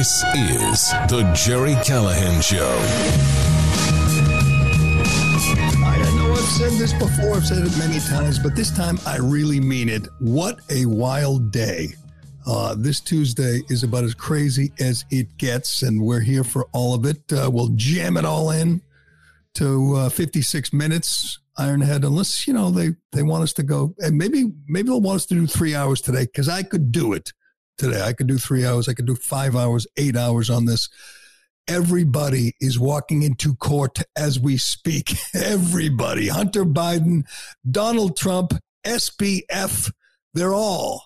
This is the Gerry Callahan Show. I know I've said this before, I've said it many times, but this time I really mean it. What a wild day. Uh, this Tuesday is about as crazy as it gets, and we're here for all of it. Uh, we'll jam it all in to uh, 56 minutes, Ironhead, unless, you know, they, they want us to go, and maybe, maybe they'll want us to do three hours today, because I could do it today. I could do three hours. I could do five hours, eight hours on this. Everybody is walking into court as we speak. Everybody. Hunter Biden, Donald Trump, SBF, they're all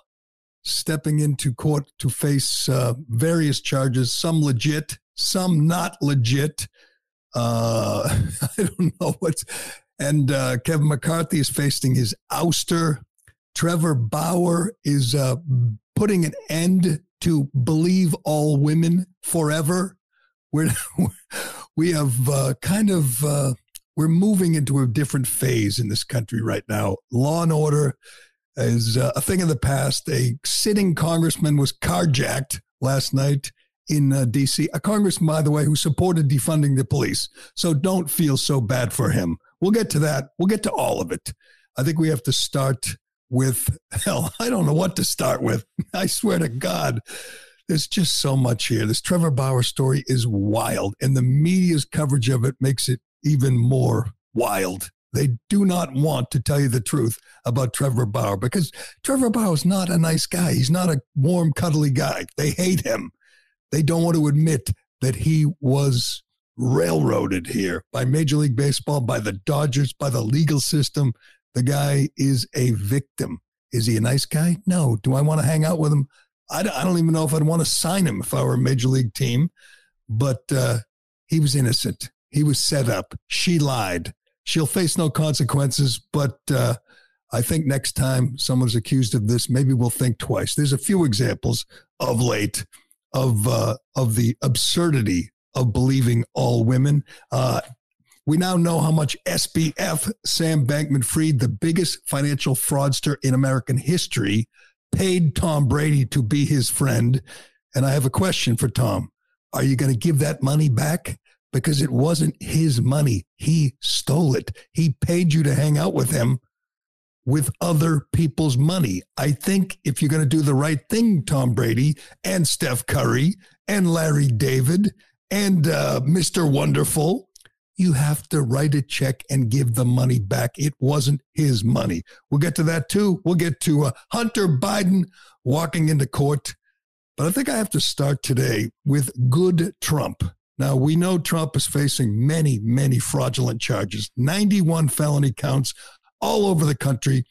stepping into court to face uh, various charges, some legit, some not legit. Uh, I don't know what's. And uh, Kevin McCarthy is facing his ouster. Trevor Bauer is uh, putting an end to believe all women forever. We're, we have uh, kind of, uh, we're moving into a different phase in this country right now. Law and order is uh, a thing of the past. A sitting congressman was carjacked last night in uh, D.C. A congressman, by the way, who supported defunding the police. So don't feel so bad for him. We'll get to that. We'll get to all of it. I think we have to start with hell, I don't know what to start with. I swear to God, there's just so much here. This Trevor Bauer story is wild, and the media's coverage of it makes it even more wild. They do not want to tell you the truth about Trevor Bauer because Trevor Bauer is not a nice guy. He's not a warm, cuddly guy. They hate him. They don't want to admit that he was railroaded here by Major League Baseball, by the Dodgers, by the legal system. The guy is a victim. Is he a nice guy? No. Do I want to hang out with him? I, I don't even know if I'd want to sign him if I were a major league team. But uh, he was innocent. He was set up. She lied. She'll face no consequences. But uh, I think next time someone's accused of this, maybe we'll think twice. There's a few examples of late of uh, of the absurdity of believing all women. Uh, we now know how much SBF, Sam Bankman Fried, the biggest financial fraudster in American history, paid Tom Brady to be his friend. And I have a question for Tom. Are you going to give that money back? Because it wasn't his money. He stole it. He paid you to hang out with him with other people's money. I think if you're going to do the right thing, Tom Brady and Steph Curry and Larry David and uh, Mr. Wonderful, you have to write a check and give the money back. It wasn't his money. We'll get to that too. We'll get to uh, Hunter Biden walking into court. But I think I have to start today with good Trump. Now, we know Trump is facing many, many fraudulent charges, 91 felony counts all over the country.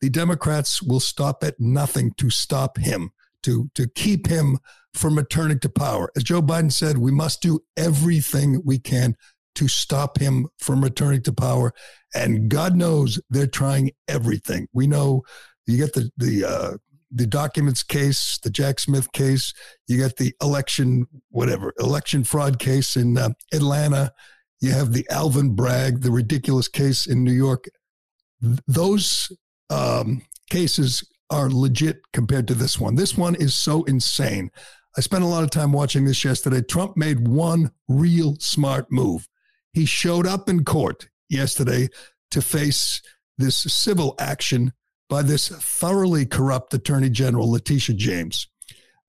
The Democrats will stop at nothing to stop him, to, to keep him from returning to power. As Joe Biden said, we must do everything we can to stop him from returning to power. And God knows they're trying everything. We know you get the the uh, the documents case, the Jack Smith case. You get the election whatever election fraud case in uh, Atlanta. You have the Alvin Bragg, the ridiculous case in New York. Those um, cases are legit compared to this one. This one is so insane. I spent a lot of time watching this yesterday. Trump made one real smart move. He showed up in court yesterday to face this civil action by this thoroughly corrupt Attorney General, Letitia James.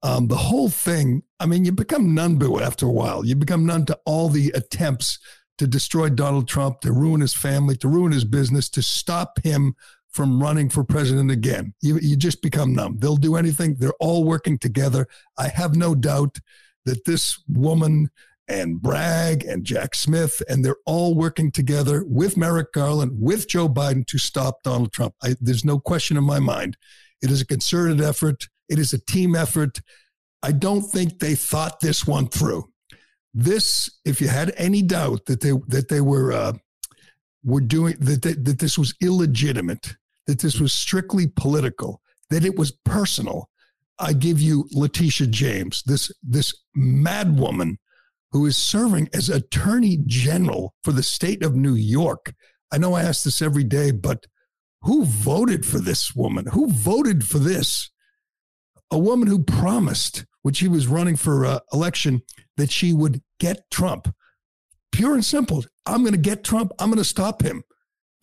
Um, the whole thing, I mean, you become numb after a while. You become numb to all the attempts to destroy Donald Trump, to ruin his family, to ruin his business, to stop him from running for president again. You, you just become numb. They'll do anything. They're all working together. I have no doubt that this woman and Bragg and Jack Smith, and they're all working together with Merrick Garland, with Joe Biden to stop Donald Trump. I, there's no question in my mind. It is a concerted effort. It is a team effort. I don't think they thought this one through. This, if you had any doubt that they that they were uh, were doing that, that that this was illegitimate, that this was strictly political, that it was personal, I give you Letitia James, this this mad woman who is serving as Attorney General for the state of New York. I know I ask this every day, but who voted for this woman? Who voted for this? A woman who promised, when she was running for uh, election, that she would get Trump. Pure and simple. I'm going to get Trump. I'm going to stop him.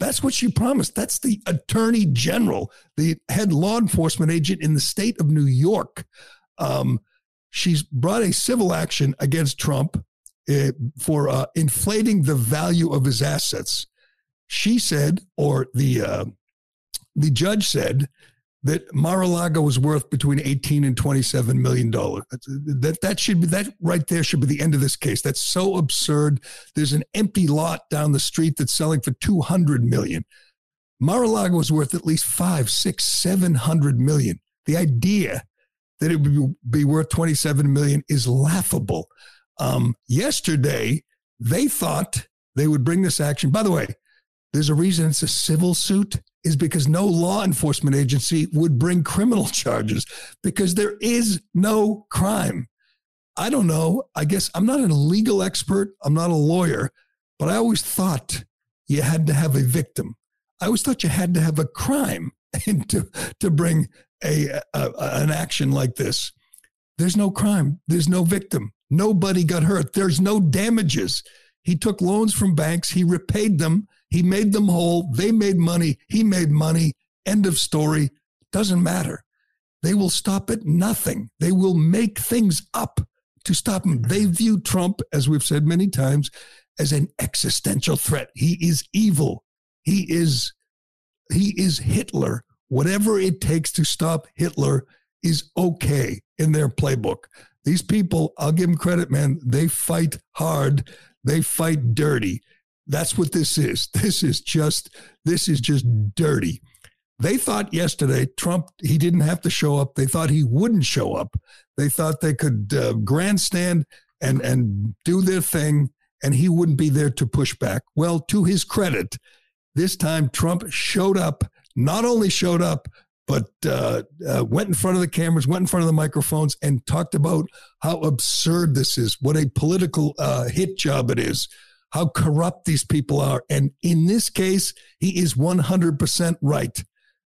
That's what she promised. That's the attorney general, the head law enforcement agent in the state of New York. Um, she's brought a civil action against Trump uh, for uh, inflating the value of his assets. She said, or the uh, the judge said, that Mar-a-Lago was worth between 18 and 27 million dollars. That that should be that right there should be the end of this case. That's so absurd. There's an empty lot down the street that's selling for 200 million. Mar-a-Lago was worth at least five, six, seven hundred million. The idea that it would be worth 27 million is laughable. Um, yesterday, they thought they would bring this action. By the way, there's a reason it's a civil suit is because no law enforcement agency would bring criminal charges because there is no crime. I don't know. I guess I'm not a legal expert. I'm not a lawyer, but I always thought you had to have a victim. I always thought you had to have a crime to, to bring a, a, an action like this. There's no crime. There's no victim. Nobody got hurt. There's no damages. He took loans from banks. He repaid them he made them whole. They made money. He made money. End of story. Doesn't matter. They will stop at nothing. They will make things up to stop him. They view Trump, as we've said many times, as an existential threat. He is evil. He is he is Hitler. Whatever it takes to stop Hitler is okay in their playbook. These people, I'll give them credit, man. They fight hard. They fight dirty. That's what this is. This is just this is just dirty. They thought yesterday Trump he didn't have to show up. They thought he wouldn't show up. They thought they could uh, grandstand and and do their thing and he wouldn't be there to push back. Well, to his credit, this time Trump showed up, not only showed up, but uh, uh, went in front of the cameras, went in front of the microphones, and talked about how absurd this is, what a political uh, hit job it is how corrupt these people are. And in this case, he is 100% right.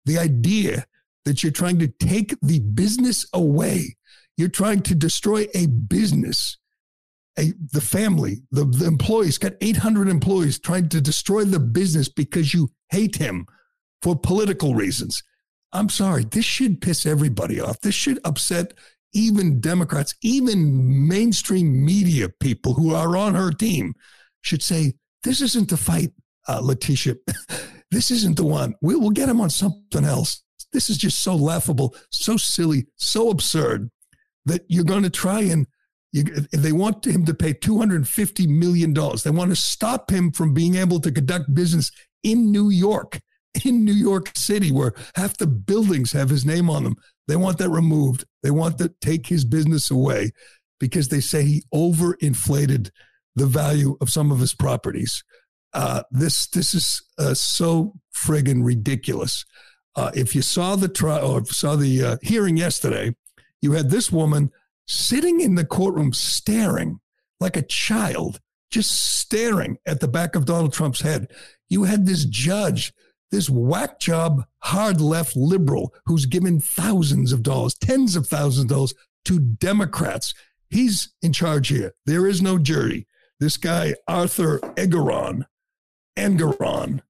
The idea that you're trying to take the business away, you're trying to destroy a business, a, the family, the, the employees, got 800 employees trying to destroy the business because you hate him for political reasons. I'm sorry, this should piss everybody off. This should upset even Democrats, even mainstream media people who are on her team should say, this isn't the fight, uh, Letitia. this isn't the one. We, will get him on something else. This is just so laughable, so silly, so absurd that you're going to try and you, they want him to pay $250 million. They want to stop him from being able to conduct business in New York, in New York City, where half the buildings have his name on them. They want that removed. They want to take his business away because they say he overinflated the value of some of his properties. Uh, this this is uh, so friggin' ridiculous. Uh, if you saw the trial or saw the uh, hearing yesterday, you had this woman sitting in the courtroom staring like a child, just staring at the back of Donald Trump's head. You had this judge, this whack job, hard left liberal who's given thousands of dollars, tens of thousands of dollars to Democrats. He's in charge here. There is no jury this guy, Arthur Engoron, Engoron,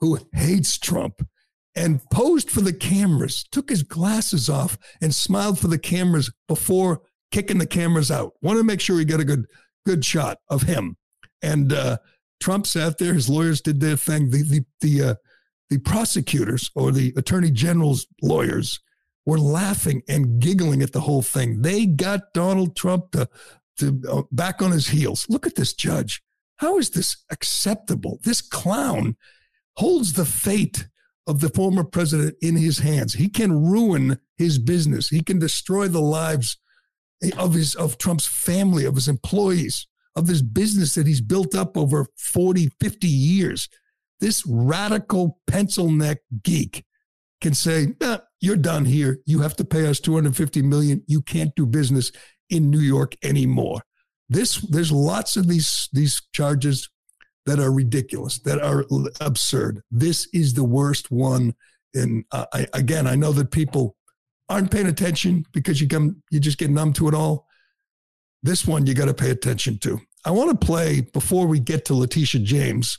who hates Trump and posed for the cameras, took his glasses off and smiled for the cameras before kicking the cameras out. Wanted to make sure he got a good, good shot of him. And uh, Trump sat there. His lawyers did their thing. The the the uh, the prosecutors or the attorney general's lawyers were laughing and giggling at the whole thing. They got Donald Trump to to, uh, back on his heels. Look at this judge. How is this acceptable? This clown holds the fate of the former president in his hands. He can ruin his business. He can destroy the lives of his of Trump's family, of his employees, of this business that he's built up over 40, 50 years. This radical pencil neck geek can say, eh, you're done here. You have to pay us 250 million. You can't do business in New York anymore. This there's lots of these these charges that are ridiculous, that are absurd. This is the worst one. And uh, I, again, I know that people aren't paying attention because you come, you just get numb to it all. This one you got to pay attention to. I want to play before we get to Letitia James.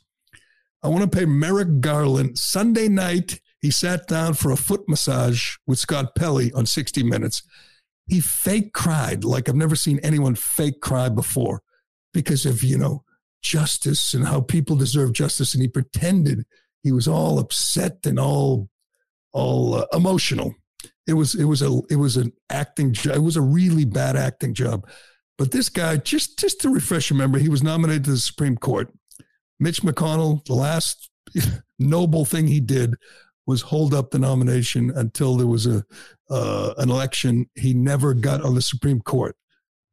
I want to pay Merrick Garland Sunday night. He sat down for a foot massage with Scott Pelley on 60 Minutes. He fake cried like I've never seen anyone fake cry before because of, you know, justice and how people deserve justice. And he pretended he was all upset and all all uh, emotional. It was it was a it was an acting job. It was a really bad acting job. But this guy, just just to refresh your memory, he was nominated to the Supreme Court. Mitch McConnell, the last noble thing he did was hold up the nomination until there was a uh, an election. He never got on the Supreme Court.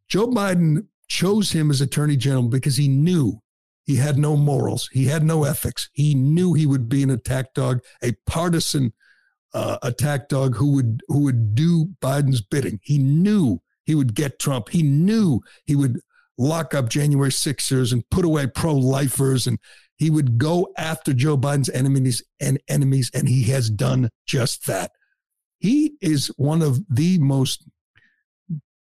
Joe Biden chose him as attorney general because he knew he had no morals, he had no ethics. He knew he would be an attack dog, a partisan uh, attack dog who would who would do Biden's bidding. He knew he would get Trump. He knew he would lock up January Sixers and put away pro-lifers, and he would go after Joe Biden's enemies and enemies, and he has done just that. He is one of the most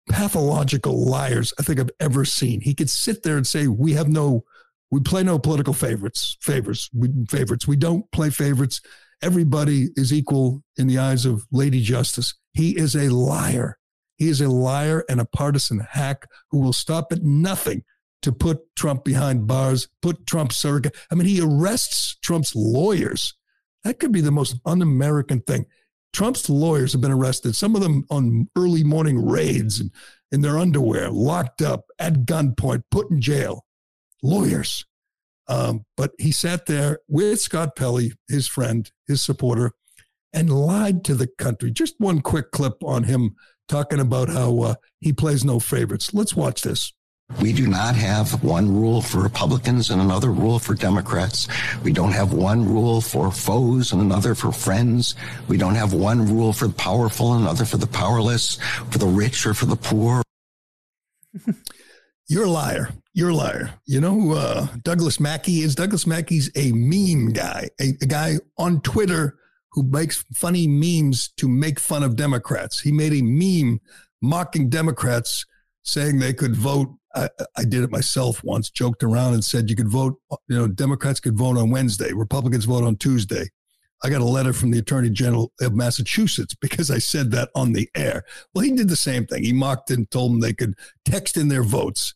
pathological liars I think I've ever seen. He could sit there and say, "We have no, we play no political favorites, favors, we, favorites. We don't play favorites. Everybody is equal in the eyes of Lady Justice." He is a liar. He is a liar and a partisan hack who will stop at nothing to put Trump behind bars, put Trump surrogate. I mean, he arrests Trump's lawyers. That could be the most un American thing. Trump's lawyers have been arrested, some of them on early morning raids and in their underwear, locked up at gunpoint, put in jail. Lawyers. Um, but he sat there with Scott Pelley, his friend, his supporter, and lied to the country. Just one quick clip on him talking about how uh, he plays no favorites. Let's watch this. We do not have one rule for Republicans and another rule for Democrats. We don't have one rule for foes and another for friends. We don't have one rule for the powerful and another for the powerless, for the rich or for the poor. You're a liar. You're a liar. You know who uh, Douglas Mackey is? Douglas Mackey's a meme guy, a, a guy on Twitter who makes funny memes to make fun of Democrats. He made a meme mocking Democrats saying they could vote. I, I, did it myself once, joked around and said you could vote, you know, Democrats could vote on Wednesday, Republicans vote on Tuesday. I got a letter from the Attorney General of Massachusetts because I said that on the air. Well, he did the same thing. He mocked and told them they could text in their votes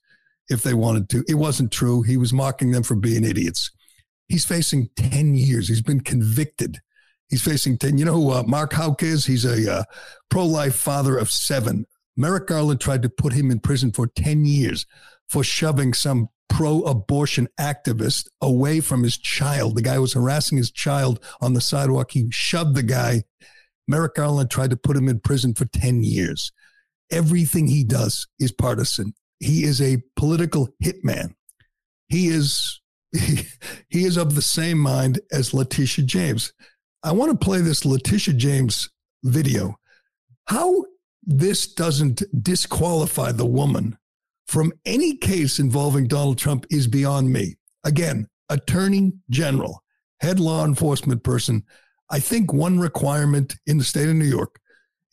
if they wanted to. It wasn't true. He was mocking them for being idiots. He's facing 10 years. He's been convicted. He's facing 10. You know who uh, Mark Houck is? He's a uh, pro life father of seven. Merrick Garland tried to put him in prison for 10 years for shoving some pro abortion activist away from his child. The guy was harassing his child on the sidewalk. He shoved the guy. Merrick Garland tried to put him in prison for 10 years. Everything he does is partisan. He is a political hitman. He is he, he is of the same mind as Letitia James. I want to play this Letitia James video. How this doesn't disqualify the woman from any case involving Donald Trump is beyond me. Again, attorney general, head law enforcement person. I think one requirement in the state of New York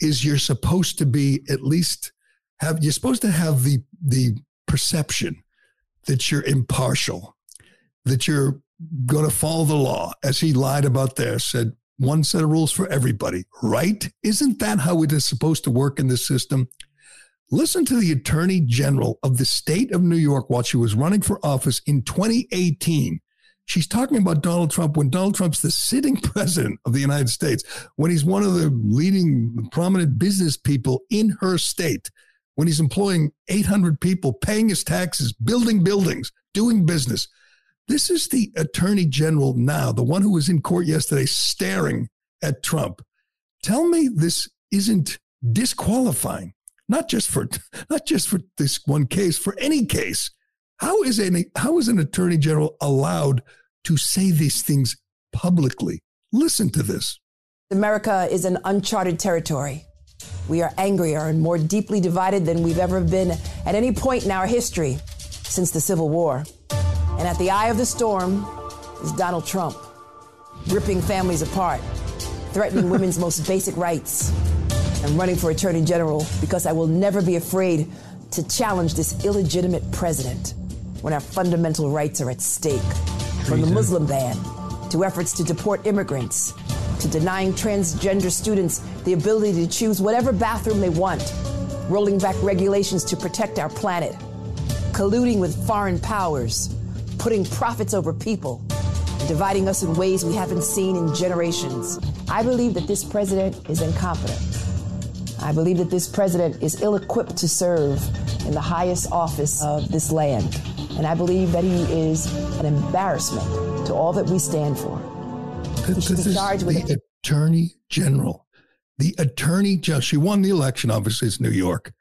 is you're supposed to be at least have you're supposed to have the the perception that you're impartial, that you're going to follow the law, as he lied about there, said one set of rules for everybody, right? Isn't that how it is supposed to work in this system? Listen to the attorney general of the state of New York while she was running for office in 2018. She's talking about Donald Trump when Donald Trump's the sitting president of the United States, when he's one of the leading prominent business people in her state, when he's employing 800 people, paying his taxes, building buildings, doing business. This is the attorney general now, the one who was in court yesterday staring at Trump. Tell me this isn't disqualifying, not just for not just for this one case, for any case. How is any how is an attorney general allowed to say these things publicly? Listen to this. America is an uncharted territory. We are angrier and more deeply divided than we've ever been at any point in our history since the Civil War. And at the eye of the storm is Donald Trump, ripping families apart, threatening women's most basic rights. and running for Attorney General because I will never be afraid to challenge this illegitimate president when our fundamental rights are at stake. From the Muslim ban to efforts to deport immigrants to denying transgender students the ability to choose whatever bathroom they want, rolling back regulations to protect our planet, colluding with foreign powers, putting profits over people, dividing us in ways we haven't seen in generations. I believe that this president is incompetent. I believe that this president is ill equipped to serve in the highest office of this land. And I believe that he is an embarrassment to all that we stand for. He should be charged with the attorney general. The attorney general. She won the election. Obviously, it's New York.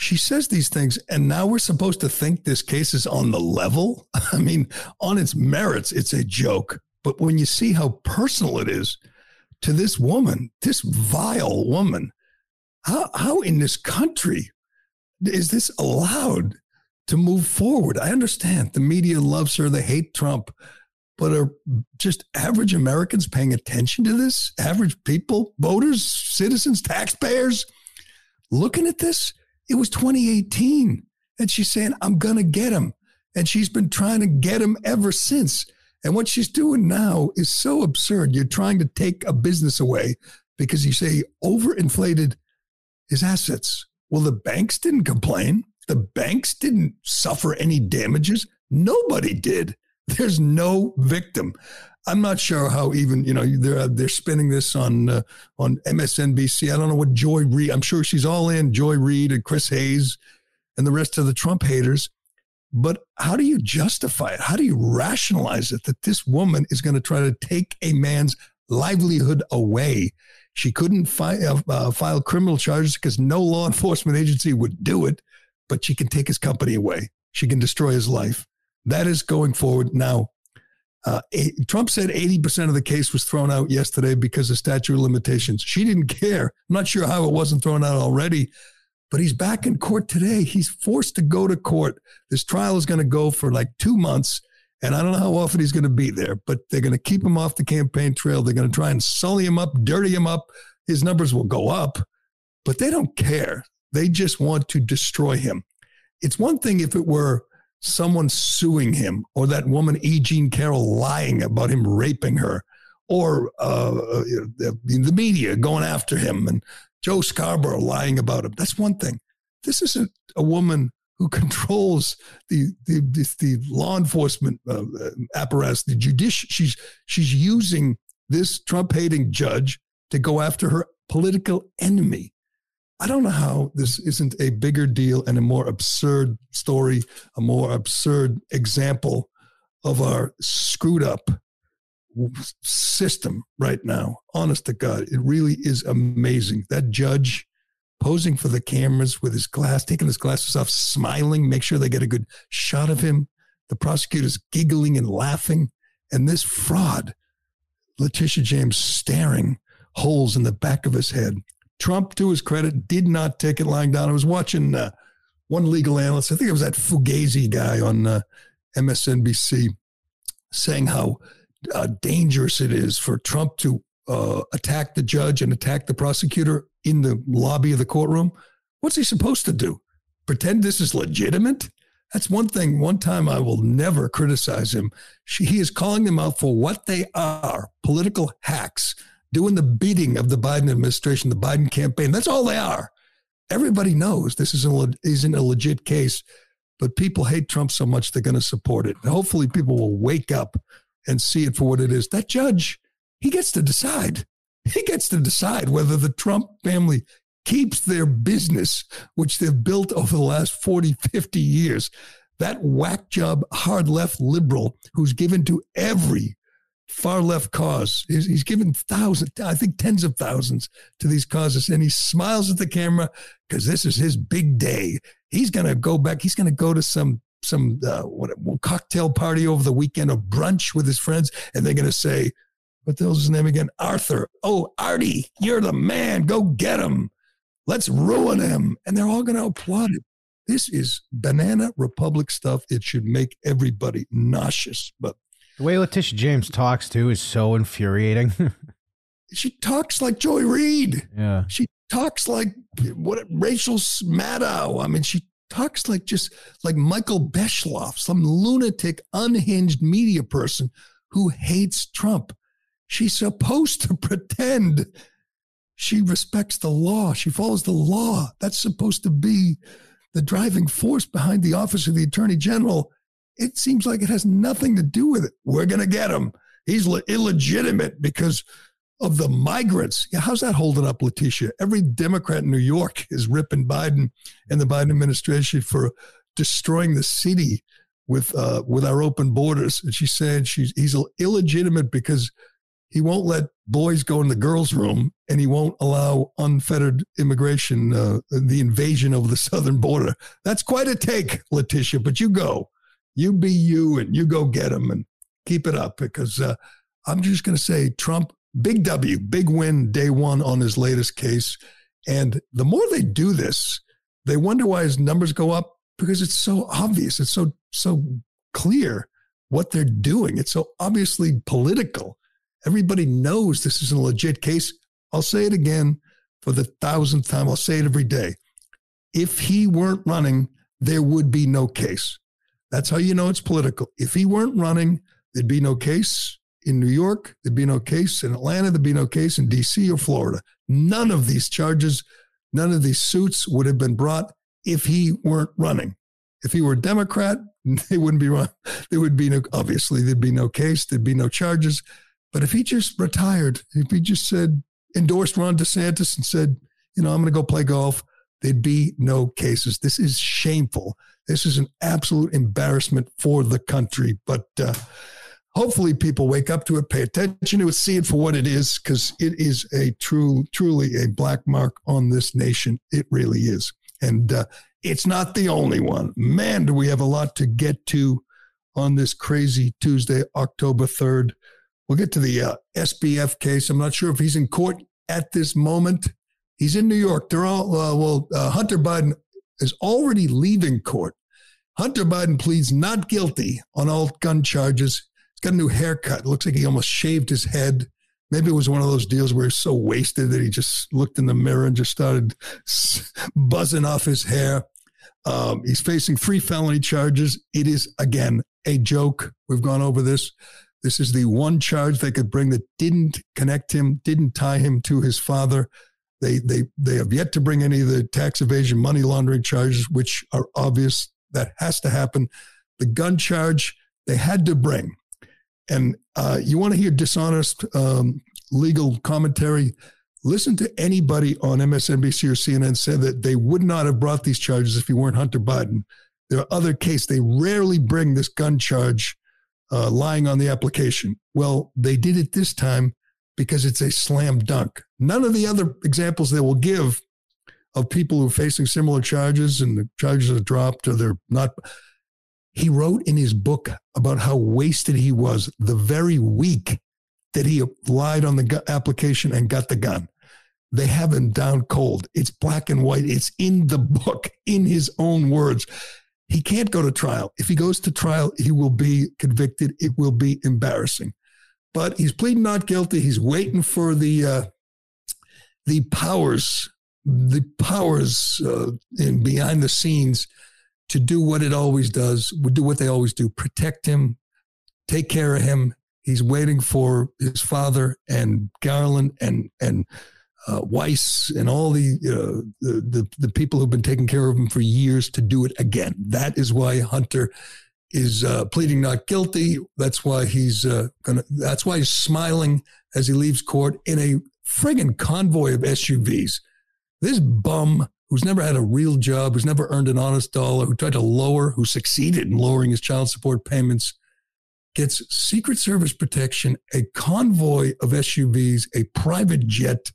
She says these things, and now we're supposed to think this case is on the level. I mean, on its merits, it's a joke. But when you see how personal it is to this woman, this vile woman, how, how in this country is this allowed to move forward? I understand the media loves her, they hate Trump, but are just average Americans paying attention to this? Average people, voters, citizens, taxpayers looking at this? It was 2018. And she's saying, I'm going to get him. And she's been trying to get him ever since. And what she's doing now is so absurd. You're trying to take a business away because you say overinflated his assets. Well, the banks didn't complain. The banks didn't suffer any damages. Nobody did. There's no victim. I'm not sure how even you know they're they're spinning this on uh, on MSNBC. I don't know what Joy Reid. I'm sure she's all in Joy Reid and Chris Hayes and the rest of the Trump haters. But how do you justify it? How do you rationalize it that this woman is going to try to take a man's livelihood away? She couldn't fi- uh, uh, file criminal charges because no law enforcement agency would do it, but she can take his company away. She can destroy his life. That is going forward. Now, uh, Trump said 80% of the case was thrown out yesterday because of statute of limitations. She didn't care. I'm not sure how it wasn't thrown out already, but he's back in court today. He's forced to go to court. This trial is going to go for like two months. And I don't know how often he's going to be there, but they're going to keep him off the campaign trail. They're going to try and sully him up, dirty him up. His numbers will go up, but they don't care. They just want to destroy him. It's one thing if it were someone suing him or that woman E. Jean Carroll lying about him raping her or uh, the, the media going after him and Joe Scarborough lying about him. That's one thing. This isn't a woman who controls the the, the, the law enforcement uh, apparatus, the judicial. She's she's using this Trump hating judge to go after her political enemy. I don't know how this isn't a bigger deal and a more absurd story, a more absurd example of our screwed up system right now. Honest to God, it really is amazing. That judge posing for the cameras with his glass, taking his glasses off, smiling, make sure they get a good shot of him. The prosecutor's giggling and laughing. And this fraud, Letitia James staring holes in the back of his head. Trump, to his credit, did not take it lying down. I was watching uh, one legal analyst, I think it was that Fugazi guy on uh, MSNBC, saying how uh, dangerous it is for Trump to uh, attack the judge and attack the prosecutor in the lobby of the courtroom. What's he supposed to do? Pretend this is legitimate? That's one thing. One time I will never criticize him. She, he is calling them out for what they are political hacks doing the beating of the Biden administration, the Biden campaign. That's all they are. Everybody knows this isn't, isn't a legit case, but people hate Trump so much they're going to support it. And hopefully, people will wake up and see it for what it is. That judge, he gets to decide. He gets to decide whether the Trump family keeps their business, which they've built over the last 40, 50 years. That whack job, hard left liberal who's given to every far left cause. He's, he's given thousands, I think tens of thousands to these causes. And he smiles at the camera because this is his big day. He's going to go back. He's going to go to some some uh, what, cocktail party over the weekend or brunch with his friends. And they're going to say, what the hell's his name again? Arthur. Oh, Artie, you're the man. Go get him. Let's ruin him. And they're all going to applaud it. This is banana republic stuff. It should make everybody nauseous. But the way Letitia James talks too is so infuriating. she talks like Joy Reid. Yeah. She talks like what Rachel Maddow. I mean, she talks like just like Michael Beschloss, some lunatic, unhinged media person who hates Trump. She's supposed to pretend she respects the law. She follows the law. That's supposed to be the driving force behind the office of the attorney general. It seems like it has nothing to do with it. We're going to get him. He's le- illegitimate because of the migrants. Yeah, how's that holding up, Letitia? Every Democrat in New York is ripping Biden and the Biden administration for destroying the city with uh, with our open borders. And she's saying she's he's illegitimate because he won't let boys go in the girls' room and he won't allow unfettered immigration, uh, the invasion of the southern border. That's quite a take, Letitia, but you go. You be you and you go get him and keep it up because uh, I'm just going to say Trump, big W, big win day one on his latest case. And the more they do this, they wonder why his numbers go up because it's so obvious. It's so, so clear what they're doing. It's so obviously political. Everybody knows this is a legit case. I'll say it again for the thousandth time. I'll say it every day. If he weren't running, there would be no case. That's how you know it's political. If he weren't running, there'd be no case in New York, there'd be no case in Atlanta, there'd be no case in DC or Florida. None of these charges, none of these suits would have been brought if he weren't running. If he were a Democrat, they wouldn't be run. There would be no, obviously, there'd be no case, there'd be no charges. But if he just retired, if he just said, endorsed Ron DeSantis and said, you know, I'm going to go play golf, there'd be no cases. This is shameful. This is an absolute embarrassment for the country. But uh, hopefully, people wake up to it, pay attention to it, see it for what it is, because it is a true, truly a black mark on this nation. It really is. And uh, it's not the only one. Man, do we have a lot to get to on this crazy Tuesday, October 3rd. We'll get to the uh, SBF case. I'm not sure if he's in court at this moment. He's in New York. They're all, uh, well, uh, Hunter Biden is already leaving court. Hunter Biden pleads not guilty on all gun charges. He's got a new haircut. It looks like he almost shaved his head. Maybe it was one of those deals where he's so wasted that he just looked in the mirror and just started buzzing off his hair. Um, he's facing three felony charges. It is, again, a joke. We've gone over this. This is the one charge they could bring that didn't connect him, didn't tie him to his father. They they they have yet to bring any of the tax evasion, money laundering charges, which are obvious. That has to happen. The gun charge they had to bring, and uh, you want to hear dishonest um, legal commentary. Listen to anybody on MSNBC or CNN say that they would not have brought these charges if he weren't Hunter Biden. There are other cases. They rarely bring this gun charge uh, lying on the application. Well, they did it this time because it's a slam dunk. None of the other examples they will give of people who are facing similar charges and the charges are dropped or they're not. He wrote in his book about how wasted he was the very week that he lied on the application and got the gun. They have him down cold. It's black and white. It's in the book, in his own words. He can't go to trial. If he goes to trial, he will be convicted. It will be embarrassing. But he's pleading not guilty. He's waiting for the uh, the powers, the powers uh, in behind the scenes to do what it always does, would do what they always do, protect him, take care of him. He's waiting for his father and Garland and and uh, Weiss and all the, uh, the, the the people who've been taking care of him for years to do it again. That is why Hunter is uh, pleading not guilty. That's why he's uh, gonna. That's why he's smiling as he leaves court in a friggin' convoy of SUVs. This bum who's never had a real job, who's never earned an honest dollar, who tried to lower, who succeeded in lowering his child support payments, gets Secret Service protection, a convoy of SUVs, a private jet.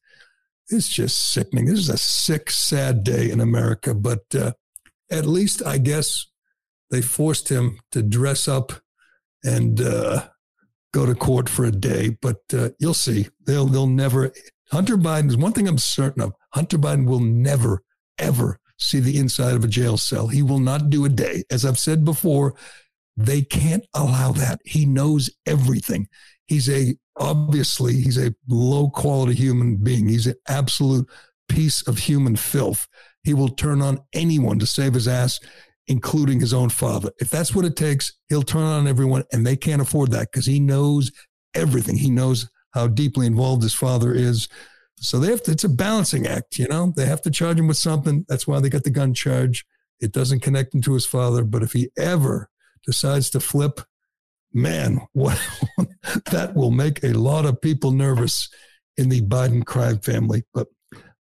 It's just sickening. This is a sick, sad day in America. But uh, at least, I guess, they forced him to dress up and uh, go to court for a day. But uh, you'll see. They'll they'll never. Hunter Biden is one thing I'm certain of. Hunter Biden will never, ever see the inside of a jail cell. He will not do a day. As I've said before, they can't allow that. He knows everything. He's a obviously he's a low quality human being. He's an absolute piece of human filth. He will turn on anyone to save his ass, including his own father. If that's what it takes, he'll turn on everyone, and they can't afford that because he knows everything. He knows how deeply involved his father is. So they have to, it's a balancing act, you know. They have to charge him with something. That's why they got the gun charge. It doesn't connect him to his father. But if he ever decides to flip, man, what that will make a lot of people nervous in the Biden crime family. But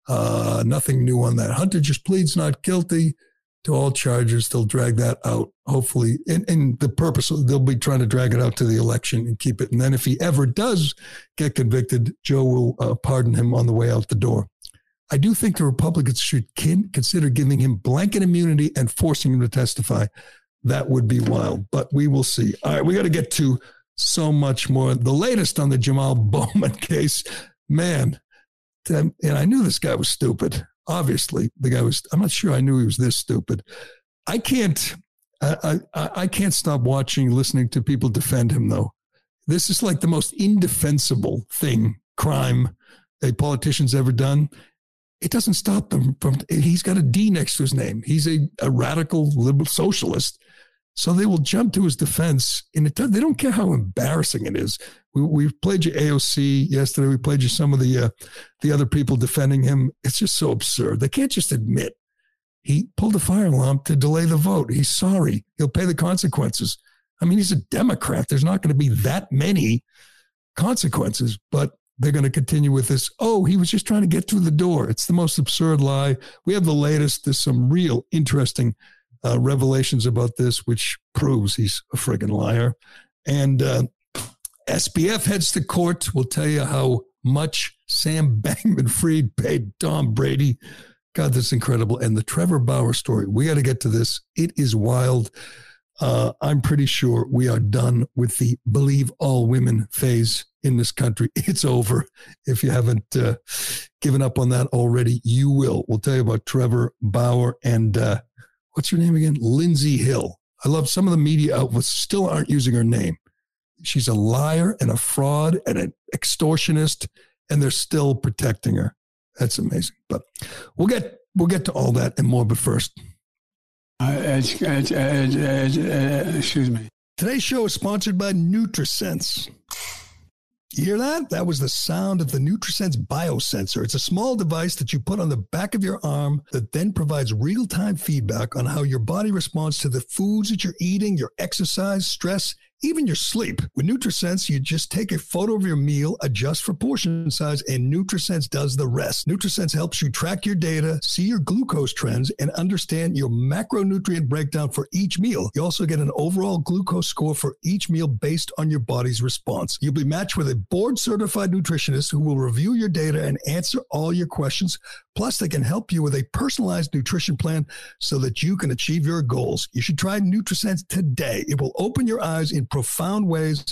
uh, nothing new on that. Hunter just pleads not guilty to all charges. They'll drag that out, hopefully. And, and the purpose, they'll be trying to drag it out to the election and keep it. And then if he ever does get convicted, Joe will uh, pardon him on the way out the door. I do think the Republicans should consider giving him blanket immunity and forcing him to testify. That would be wild, but we will see. All right, we got to get to so much more. The latest on the Jamal Bowman case, man, and I knew this guy was stupid obviously the guy was i'm not sure i knew he was this stupid. I can't I, I, I can't stop watching listening to people defend him though. This is like the most indefensible thing crime a politician's ever done. It doesn't stop them from he's got a d next to his name. He's a, a radical liberal socialist so they will jump to his defense, and it, they don't care how embarrassing it is. We, we played you AOC yesterday. We played you some of the uh, the other people defending him. It's just so absurd. They can't just admit he pulled a fire alarm to delay the vote. He's sorry. He'll pay the consequences. I mean, he's a Democrat. There's not going to be that many consequences, but they're going to continue with this. Oh, he was just trying to get through the door. It's the most absurd lie. We have the latest. There's some real interesting uh, revelations about this, which proves he's a friggin' liar. And uh, SBF heads to court. We'll tell you how much Sam Bankman Fried paid Tom Brady. God, that's incredible. And the Trevor Bauer story, we got to get to this. It is wild. Uh, I'm pretty sure we are done with the believe all women phase in this country. It's over. If you haven't uh, given up on that already, you will. We'll tell you about Trevor Bauer and uh, what's her name again? Lindsey Hill. I love some of the media outlets still aren't using her name. She's a liar and a fraud and an extortionist, and they're still protecting her. That's amazing. But we'll get we'll get to all that and more. But first, uh, excuse me. Today's show is sponsored by NutriSense. You hear that? That was the sound of the NutriSense biosensor. It's a small device that you put on the back of your arm that then provides real-time feedback on how your body responds to the foods that you're eating, your exercise, stress, even your sleep. With NutriSense, you just take a photo of your meal, adjust for portion size, and NutriSense does the rest. NutriSense helps you track your data, see your glucose trends, and understand your macronutrient breakdown for each meal. You also get an overall glucose score for each meal based on your body's response. You'll be matched with a board certified nutritionist who will review your data and answer all your questions Plus, they can help you with a personalized nutrition plan so that you can achieve your goals. You should try NutriSense today. It will open your eyes in profound ways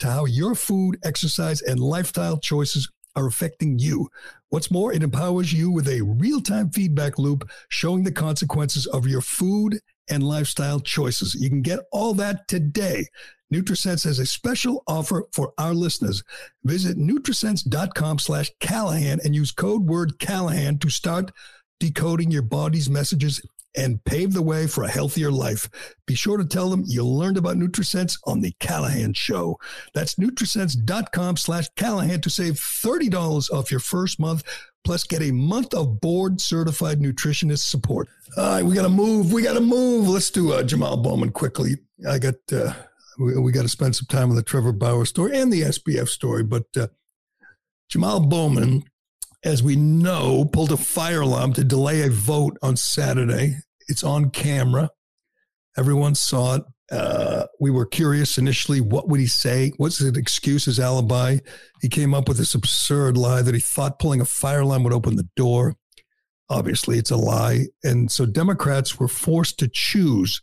to how your food, exercise, and lifestyle choices are affecting you. What's more, it empowers you with a real time feedback loop showing the consequences of your food and lifestyle choices. You can get all that today. NutriSense has a special offer for our listeners. Visit Nutrisense.com slash Callahan and use code word Callahan to start decoding your body's messages and pave the way for a healthier life. Be sure to tell them you learned about NutriSense on the Callahan Show. That's Nutrisense.com slash Callahan to save $30 off your first month, plus get a month of board certified nutritionist support. All right, we got to move. We got to move. Let's do uh, Jamal Bowman quickly. I got... Uh, we, we got to spend some time on the Trevor Bauer story and the SBF story. But uh, Jamal Bowman, as we know, pulled a fire alarm to delay a vote on Saturday. It's on camera. Everyone saw it. Uh, we were curious initially. What would he say? What's his excuse, his alibi? He came up with this absurd lie that he thought pulling a fire alarm would open the door. Obviously, it's a lie. And so Democrats were forced to choose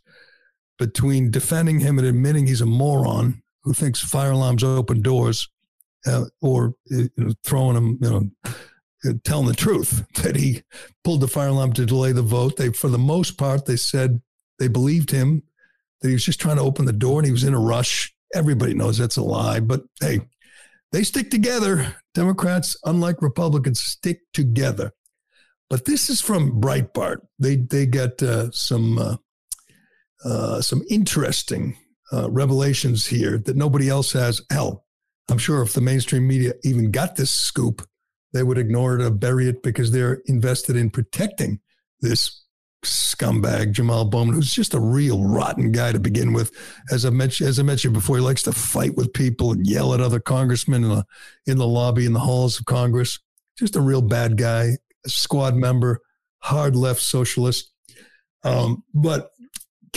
between defending him and admitting he's a moron who thinks fire alarms open doors uh, or you know, throwing him, you know, telling the truth that he pulled the fire alarm to delay the vote. They, for the most part, they said they believed him that he was just trying to open the door and he was in a rush. Everybody knows that's a lie, but hey, they stick together. Democrats, unlike Republicans, stick together. But this is from Breitbart. They they get uh, some uh, uh, some interesting uh, revelations here that nobody else has. Hell, I'm sure if the mainstream media even got this scoop, they would ignore it or bury it because they're invested in protecting this scumbag Jamal Bowman, who's just a real rotten guy to begin with. As I mentioned, as I mentioned before, he likes to fight with people and yell at other congressmen in the in the lobby in the halls of Congress. Just a real bad guy, a squad member, hard left socialist. Um, but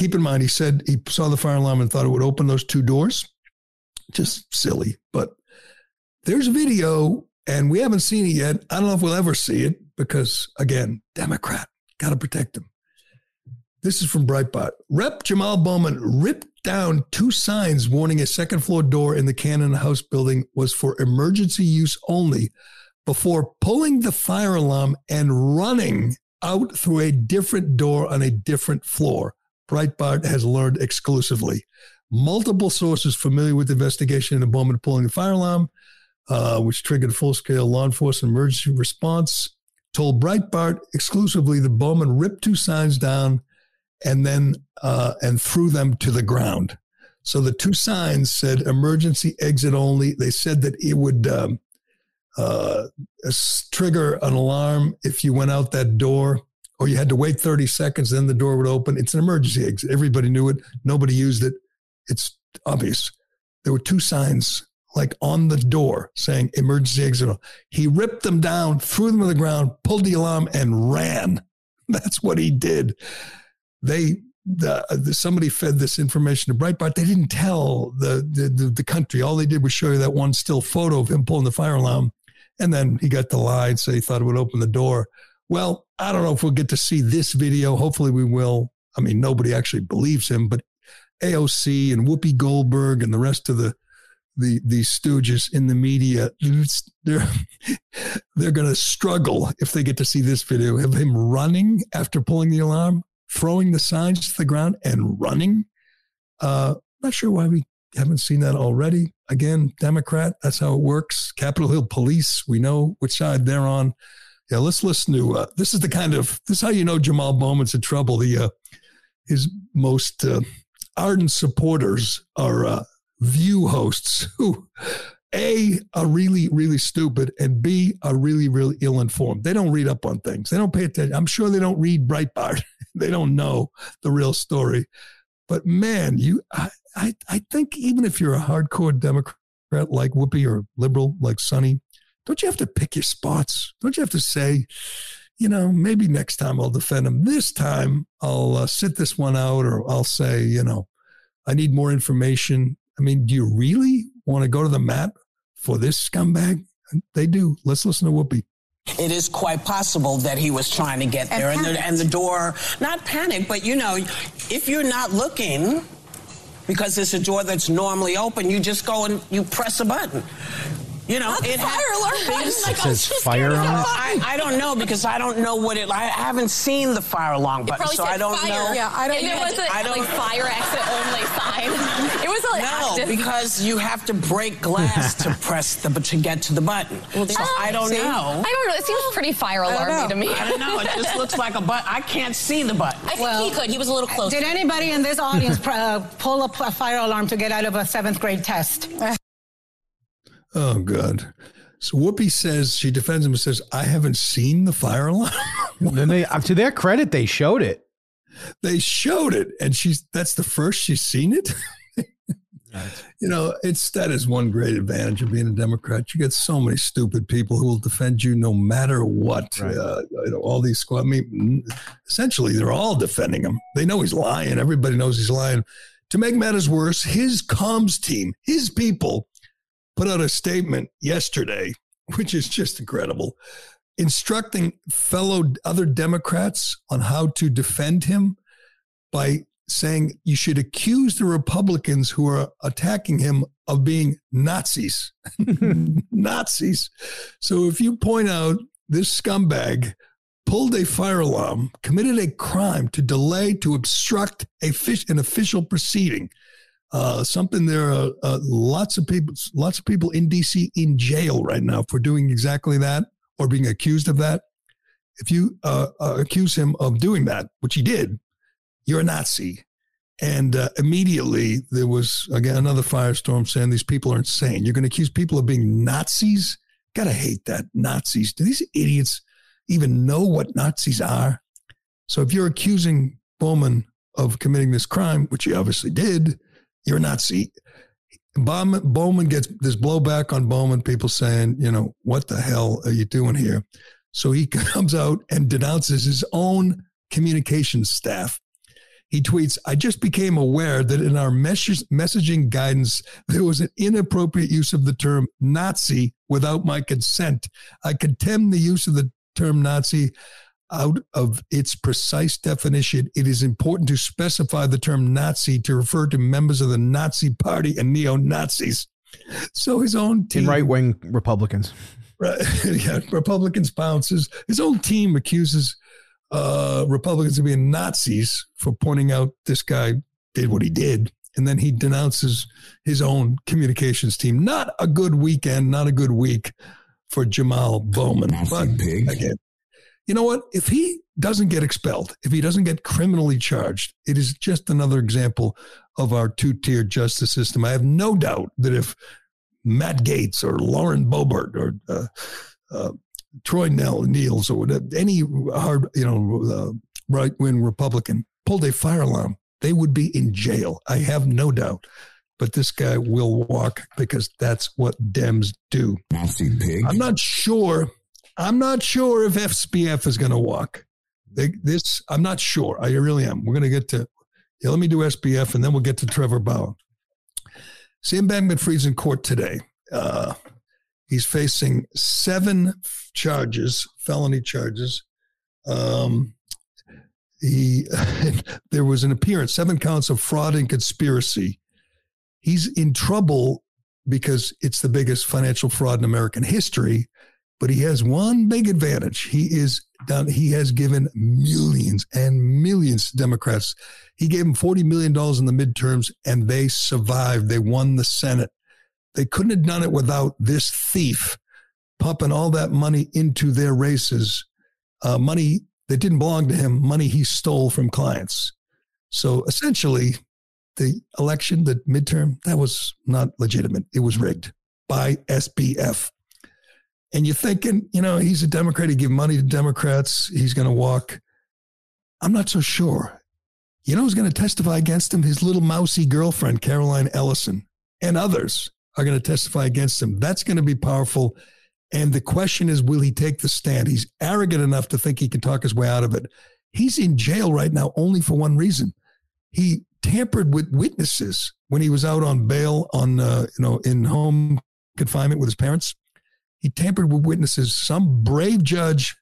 keep in mind, he said he saw the fire alarm and thought it would open those two doors. Just silly, but there's a video, and we haven't seen it yet. I don't know if we'll ever see it because, again, Democrat, got to protect him. This is from Breitbart. Rep Jamal Bowman ripped down two signs warning a second floor door in the Cannon House building was for emergency use only before pulling the fire alarm and running out through a different door on a different floor. Breitbart has learned exclusively. Multiple sources familiar with the investigation into Bowman pulling the fire alarm, uh, which triggered full scale law enforcement emergency response, told Breitbart exclusively that Bowman ripped two signs down and then uh, and threw them to the ground. So the two signs said emergency exit only. They said that it would um, uh, trigger an alarm if you went out that door or you had to wait 30 seconds, then the door would open. It's an emergency exit. Everybody knew it. Nobody used it. It's obvious. There were two signs like on the door saying emergency exit. He ripped them down, threw them to the ground, pulled the alarm, and ran. That's what he did they the, uh, the, somebody fed this information to Breitbart. They didn't tell the, the, the country. All they did was show you that one still photo of him pulling the fire alarm, and then he got the lie and say he thought it would open the door. Well, I don't know if we'll get to see this video. Hopefully, we will. I mean, nobody actually believes him, but AOC and Whoopi Goldberg and the rest of the the these stooges in the media they're they're going to struggle if they get to see this video of him running after pulling the alarm throwing the signs to the ground and running. Uh, not sure why we haven't seen that already. Again, Democrat, that's how it works. Capitol Hill Police, we know which side they're on. Yeah, let's listen to uh, this is the kind of this is how you know Jamal Bowman's in trouble. The uh, his most uh, ardent supporters are uh, View hosts who a, are really, really stupid, and B, are really, really ill informed. They don't read up on things. They don't pay attention. I'm sure they don't read Breitbart. they don't know the real story. But man, you, I, I, I think even if you're a hardcore Democrat like Whoopi or liberal like Sunny, don't you have to pick your spots? Don't you have to say, you know, maybe next time I'll defend him. This time I'll uh, sit this one out, or I'll say, you know, I need more information. I mean, do you really want to go to the mat for this scumbag? They do. Let's listen to Whoopi. It is quite possible that he was trying to get there, and, and, the, and the door, not panic, but you know, if you're not looking, because it's a door that's normally open, you just go and you press a button. You know, it fire alarm button. Like, it says fire on it. I, I, don't know because I don't know what it. I haven't seen the fire alarm button, so I don't fire. know. Yeah, I don't. And there was a I don't, like fire exit only sign. It was like no, active. because you have to break glass to press the to get to the button. Well, so I don't see? know. I don't know. It seems pretty fire alarmy to me. I don't know. It just looks like a button. I can't see the button. I think well, he could. He was a little close. Did anybody in this audience uh, pull up a fire alarm to get out of a seventh grade test? Oh God. So Whoopi says she defends him and says, "I haven't seen the fire alarm." then they, uh, to their credit, they showed it. They showed it, and she's that's the first she's seen it. You know, it's that is one great advantage of being a Democrat. You get so many stupid people who will defend you no matter what. Right. Uh, you know, all these squad. I mean, essentially, they're all defending him. They know he's lying. Everybody knows he's lying. To make matters worse, his comms team, his people, put out a statement yesterday, which is just incredible, instructing fellow other Democrats on how to defend him by saying you should accuse the Republicans who are attacking him of being Nazis. Nazis. So if you point out this scumbag pulled a fire alarm, committed a crime to delay, to obstruct a fish, an official proceeding, uh, something there are uh, lots of people, lots of people in DC in jail right now for doing exactly that or being accused of that. If you uh, uh accuse him of doing that, which he did, you're a Nazi. And uh, immediately there was again another firestorm saying these people are insane. You're going to accuse people of being Nazis? Gotta hate that Nazis. Do these idiots even know what Nazis are? So if you're accusing Bowman of committing this crime, which he obviously did, you're a Nazi. Bowman, Bowman gets this blowback on Bowman. People saying, you know, what the hell are you doing here? So he comes out and denounces his own communications staff he tweets, I just became aware that in our messaging guidance, there was an inappropriate use of the term Nazi without my consent. I condemn the use of the term Nazi out of its precise definition. It is important to specify the term Nazi to refer to members of the Nazi party and neo Nazis. So his own team. right wing Republicans. Right, yeah, Republicans pounces. His own team accuses uh, Republicans of being Nazis for pointing out this guy did what he did. And then he denounces his own communications team. Not a good weekend, not a good week for Jamal Bowman. But pig. again, you know what? If he doesn't get expelled, if he doesn't get criminally charged, it is just another example of our two tier justice system. I have no doubt that if Matt Gaetz or Lauren Boebert or uh, uh, Troy Nell Niels or whatever, any hard, you know, uh, right wing Republican pulled a fire alarm, they would be in jail. I have no doubt. But this guy will walk because that's what Dems do. Nazi pig. I'm not sure. I'm not sure if SBF is going to walk. They, this, I'm not sure. I really am. We're going to get to, yeah, let me do SBF and then we'll get to Trevor Bauer. Sam Bankman Fried's in court today. Uh, He's facing seven charges, felony charges. Um, he there was an appearance, seven counts of fraud and conspiracy. He's in trouble because it's the biggest financial fraud in American history. But he has one big advantage. He is done. He has given millions and millions to Democrats. He gave them forty million dollars in the midterms, and they survived. They won the Senate. They couldn't have done it without this thief pumping all that money into their races, uh, money that didn't belong to him, money he stole from clients. So essentially, the election, the midterm, that was not legitimate. It was rigged by SBF. And you're thinking, you know, he's a Democrat. He give money to Democrats. He's going to walk. I'm not so sure. You know who's going to testify against him? His little mousy girlfriend, Caroline Ellison, and others are going to testify against him. That's going to be powerful. And the question is, will he take the stand? He's arrogant enough to think he can talk his way out of it. He's in jail right now only for one reason. He tampered with witnesses when he was out on bail on, uh, you know, in home confinement with his parents. He tampered with witnesses. Some brave judge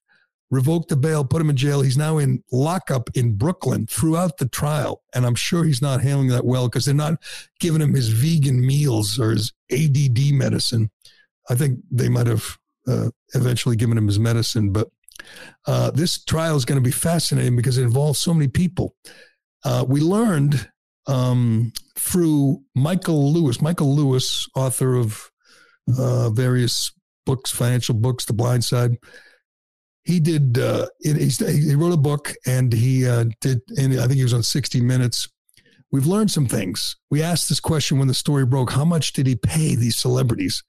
revoked the bail, put him in jail. He's now in lockup in Brooklyn throughout the trial. And I'm sure he's not handling that well because they're not giving him his vegan meals or his ADD medicine. I think they might have uh, eventually given him his medicine. But uh, this trial is going to be fascinating because it involves so many people. Uh, we learned um, through Michael Lewis, Michael Lewis, author of uh, various books, financial books, The Blind Side. He did uh, it, he wrote a book and he uh, did and i think he was on 60 minutes. We've learned some things. We asked this question when the story broke how much did he pay these celebrities?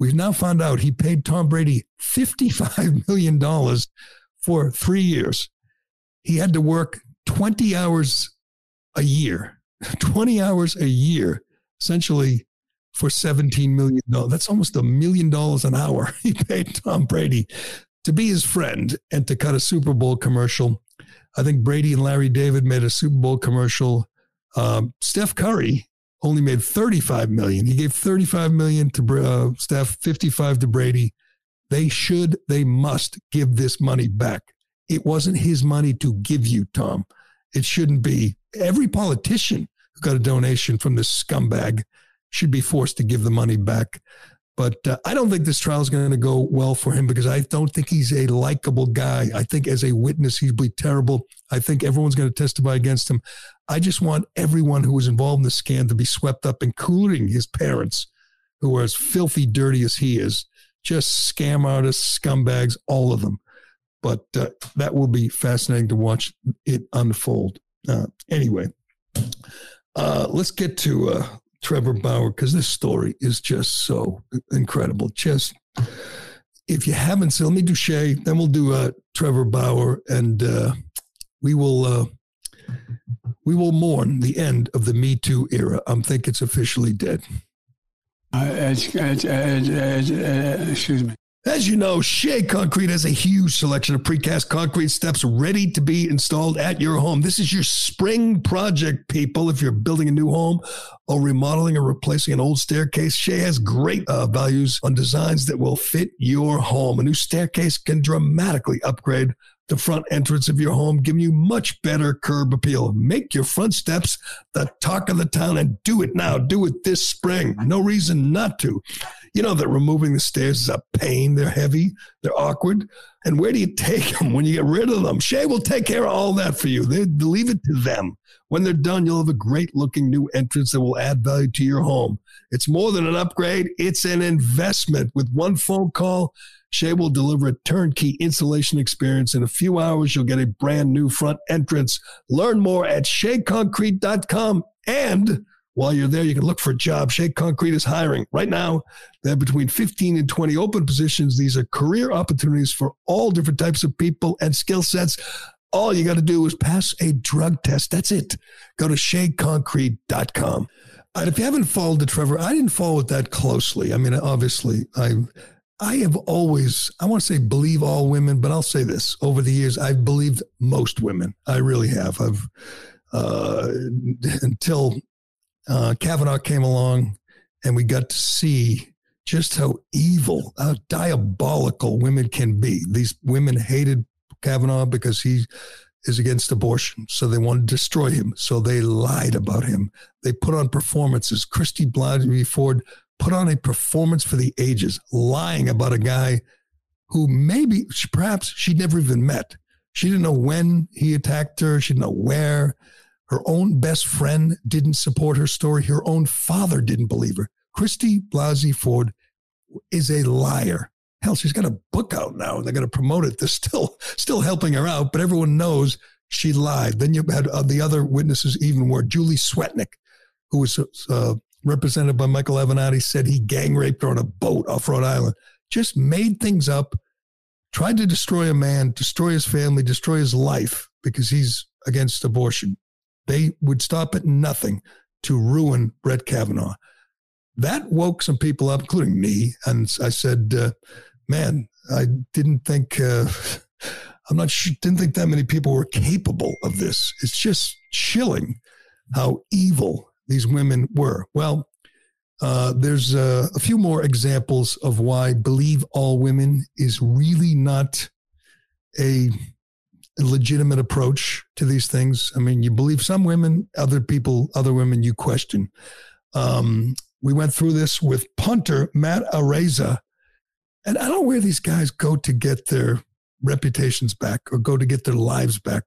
We've now found out he paid tom brady $55 million for three years. He had to work 20 hours a year 20 hours a year essentially for $17 million. That's almost a million dollars an hour he paid Tom Brady to be his friend and to cut a Super Bowl commercial. I think Brady and Larry David made a Super Bowl commercial Um, Steph Curry only made 35 million. He gave 35 million to uh, Steph, 55 to Brady. They should, they must give this money back. It wasn't his money to give you, Tom. It shouldn't be. Every politician who got a donation from this scumbag should be forced to give the money back. But uh, I don't think this trial is going to go well for him because I don't think he's a likable guy. I think as a witness, he'd be terrible. I think everyone's going to testify against him. I just want everyone who was involved in the scam to be swept up, including his parents, who are as filthy dirty as he is. Just scam artists, scumbags, all of them. But uh, that will be fascinating to watch it unfold. Uh, anyway, uh, let's get to uh, Trevor Bauer because this story is just so incredible. Just if you haven't seen, let me do Shea, then we'll do uh, Trevor Bauer, and uh, we will uh, we will mourn the end of the Me Too era. I think it's officially dead. Uh, excuse me. As you know, Shea Concrete has a huge selection of precast concrete steps ready to be installed at your home. This is your spring project, people. If you're building a new home or remodeling or replacing an old staircase, Shea has great uh, values on designs that will fit your home. A new staircase can dramatically upgrade the front entrance of your home, giving you much better curb appeal. Make your front steps the talk of the town and do it now. Do it this spring. No reason not to. You know that removing the stairs is a pain. They're heavy, they're awkward. And where do you take them when you get rid of them? Shea will take care of all that for you. They leave it to them. When they're done, you'll have a great looking new entrance that will add value to your home. It's more than an upgrade, it's an investment. With one phone call, Shea will deliver a turnkey installation experience. In a few hours, you'll get a brand new front entrance. Learn more at sheaconcrete.com and while you're there, you can look for a job. Shea Concrete is hiring. Right now, they have between 15 and 20 open positions. These are career opportunities for all different types of people and skill sets. All you got to do is pass a drug test. That's it. Go to sheaconcrete.com. And if you haven't followed the Trevor, I didn't follow it that closely. I mean, obviously, I I have always, I want to say believe all women, but I'll say this over the years, I've believed most women. I really have. I've, uh, until uh, Kavanaugh came along and we got to see just how evil, how diabolical women can be. These women hated Kavanaugh because he is against abortion. So they wanted to destroy him. So they lied about him. They put on performances. Christy Blasey Ford put on a performance for the ages, lying about a guy who maybe, perhaps she'd never even met. She didn't know when he attacked her. She didn't know where. Her own best friend didn't support her story. Her own father didn't believe her. Christy Blasey Ford is a liar. Hell, she's got a book out now, and they're going to promote it. They're still still helping her out, but everyone knows she lied. Then you had uh, the other witnesses, even were Julie Swetnick, who was uh, represented by Michael Avenatti, said he gang raped her on a boat off Rhode Island. Just made things up, tried to destroy a man, destroy his family, destroy his life because he's against abortion. They would stop at nothing to ruin Brett Kavanaugh. That woke some people up, including me. And I said, uh, man, I didn't think, uh, I'm not sure, didn't think that many people were capable of this. It's just chilling how evil these women were. Well, uh, there's uh, a few more examples of why believe all women is really not a legitimate approach to these things. I mean, you believe some women, other people, other women you question. Um, we went through this with punter Matt Araiza. And I don't know where these guys go to get their reputations back or go to get their lives back.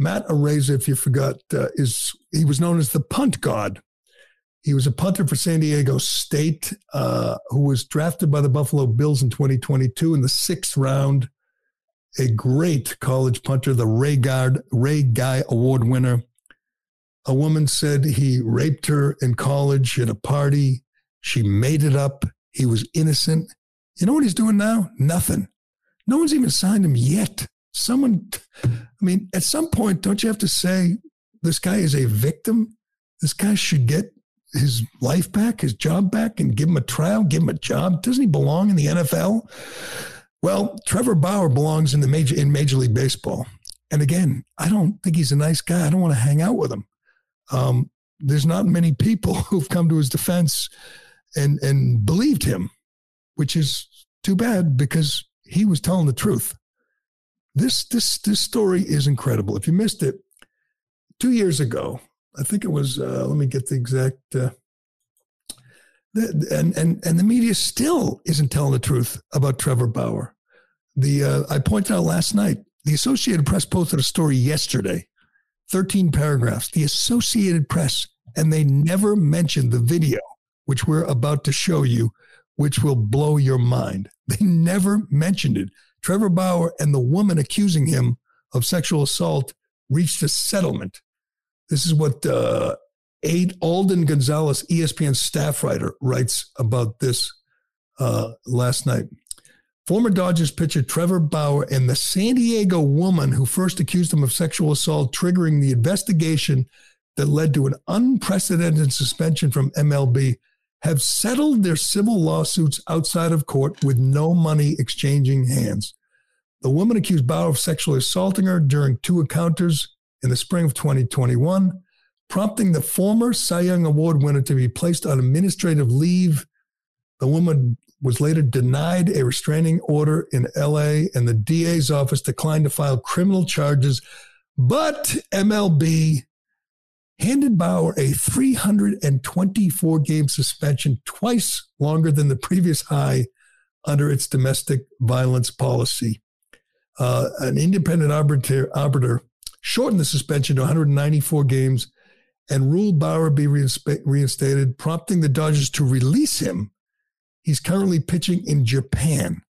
Matt Araiza, if you forgot, uh, is he was known as the punt god. He was a punter for San Diego State, uh, who was drafted by the Buffalo Bills in 2022 in the sixth round a great college punter, the Ray, Ray Guy Award winner. A woman said he raped her in college at a party. She made it up. He was innocent. You know what he's doing now? Nothing. No one's even signed him yet. Someone, I mean, at some point, don't you have to say this guy is a victim? This guy should get his life back, his job back, and give him a trial, give him a job. Doesn't he belong in the NFL? Well, Trevor Bauer belongs in the major in Major League Baseball. And again, I don't think he's a nice guy. I don't want to hang out with him. Um, there's not many people who've come to his defense and and believed him, which is too bad because he was telling the truth. This this this story is incredible. If you missed it, two years ago, I think it was. Uh, let me get the exact. Uh, the, and and and the media still isn't telling the truth about Trevor Bauer. The uh, I pointed out last night. The Associated Press posted a story yesterday, thirteen paragraphs. The Associated Press, and they never mentioned the video, which we're about to show you, which will blow your mind. They never mentioned it. Trevor Bauer and the woman accusing him of sexual assault reached a settlement. This is what uh, Aid Alden Gonzalez, ESPN staff writer, writes about this uh, last night. Former Dodgers pitcher Trevor Bauer and the San Diego woman who first accused him of sexual assault, triggering the investigation that led to an unprecedented suspension from MLB, have settled their civil lawsuits outside of court with no money exchanging hands. The woman accused Bauer of sexually assaulting her during two encounters in the spring of 2021, prompting the former Cy Young Award winner to be placed on administrative leave. The woman was later denied a restraining order in LA, and the DA's office declined to file criminal charges. But MLB handed Bauer a 324 game suspension, twice longer than the previous high under its domestic violence policy. Uh, an independent arbiter, arbiter shortened the suspension to 194 games and ruled Bauer be reinstated, prompting the Dodgers to release him. He's currently pitching in Japan.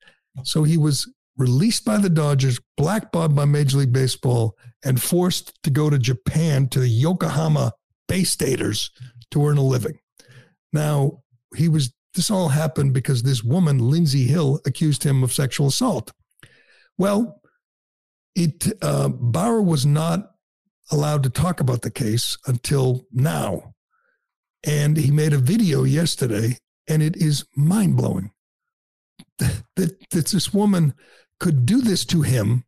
So he was released by the Dodgers, blackballed by Major League Baseball, and forced to go to Japan to the Yokohama Bay Staters to earn a living. Now, he was this all happened because this woman, Lindsey Hill, accused him of sexual assault. Well, it uh, Bauer was not allowed to talk about the case until now. And he made a video yesterday, and it is mind blowing that, that this woman could do this to him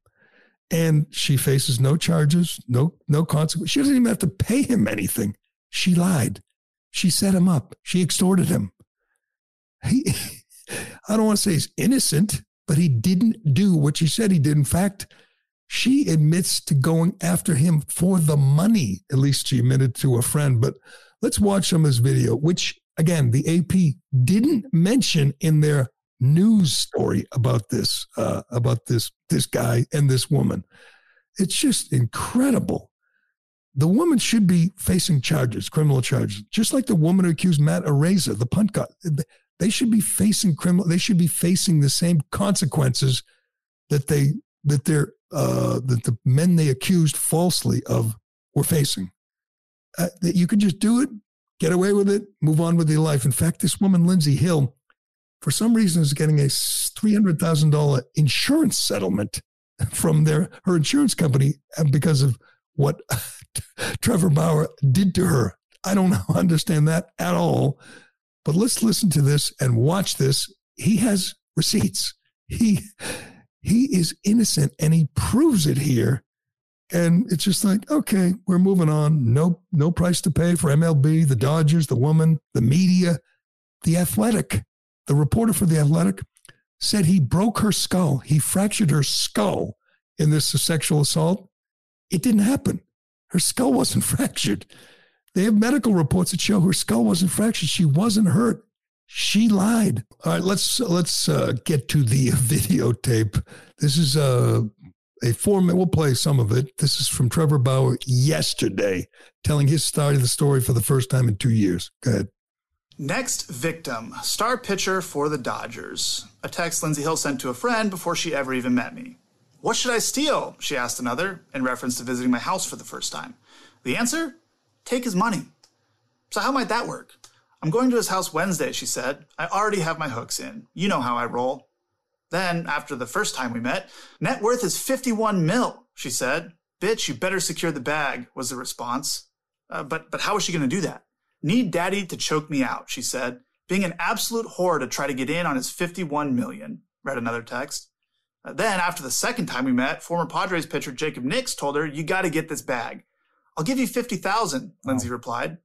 and she faces no charges, no no consequence. She doesn't even have to pay him anything. She lied. She set him up. She extorted him. He, I don't want to say he's innocent, but he didn't do what she said he did. In fact, she admits to going after him for the money. At least she admitted to a friend. But let's watch some of his video, which again, the AP didn't mention in their news story about this, uh, about this, this guy and this woman. It's just incredible. The woman should be facing charges, criminal charges, just like the woman who accused Matt Araiza, the punt guy. They should be facing criminal. They should be facing the same consequences that they that they're uh, that the men they accused falsely of were facing. Uh, that you can just do it, get away with it, move on with your life. In fact, this woman, Lindsey Hill, for some reason is getting a $300,000 insurance settlement from their her insurance company uh, because of what Trevor Bauer did to her. I don't understand that at all. But let's listen to this and watch this. He has receipts. He he is innocent and he proves it here. And it's just like, okay, we're moving on. No, no price to pay for MLB, the Dodgers, the woman, the media, the athletic. The reporter for the athletic said he broke her skull. He fractured her skull in this sexual assault. It didn't happen. Her skull wasn't fractured. They have medical reports that show her skull wasn't fractured. She wasn't hurt. She lied. All right, let's let's uh, get to the videotape. This is a a four minute. We'll play some of it. This is from Trevor Bauer yesterday, telling his side of the story for the first time in two years. Go ahead. Next victim, star pitcher for the Dodgers. A text Lindsey Hill sent to a friend before she ever even met me. What should I steal? She asked another, in reference to visiting my house for the first time. The answer? Take his money. So, how might that work? I'm going to his house Wednesday, she said. I already have my hooks in. You know how I roll. Then, after the first time we met, net worth is 51 mil, she said. Bitch, you better secure the bag, was the response. Uh, but, but how is she going to do that? Need daddy to choke me out, she said, being an absolute whore to try to get in on his 51 million, read another text. Uh, then, after the second time we met, former Padres pitcher Jacob Nix told her, You got to get this bag. I'll give you 50,000, Lindsey replied.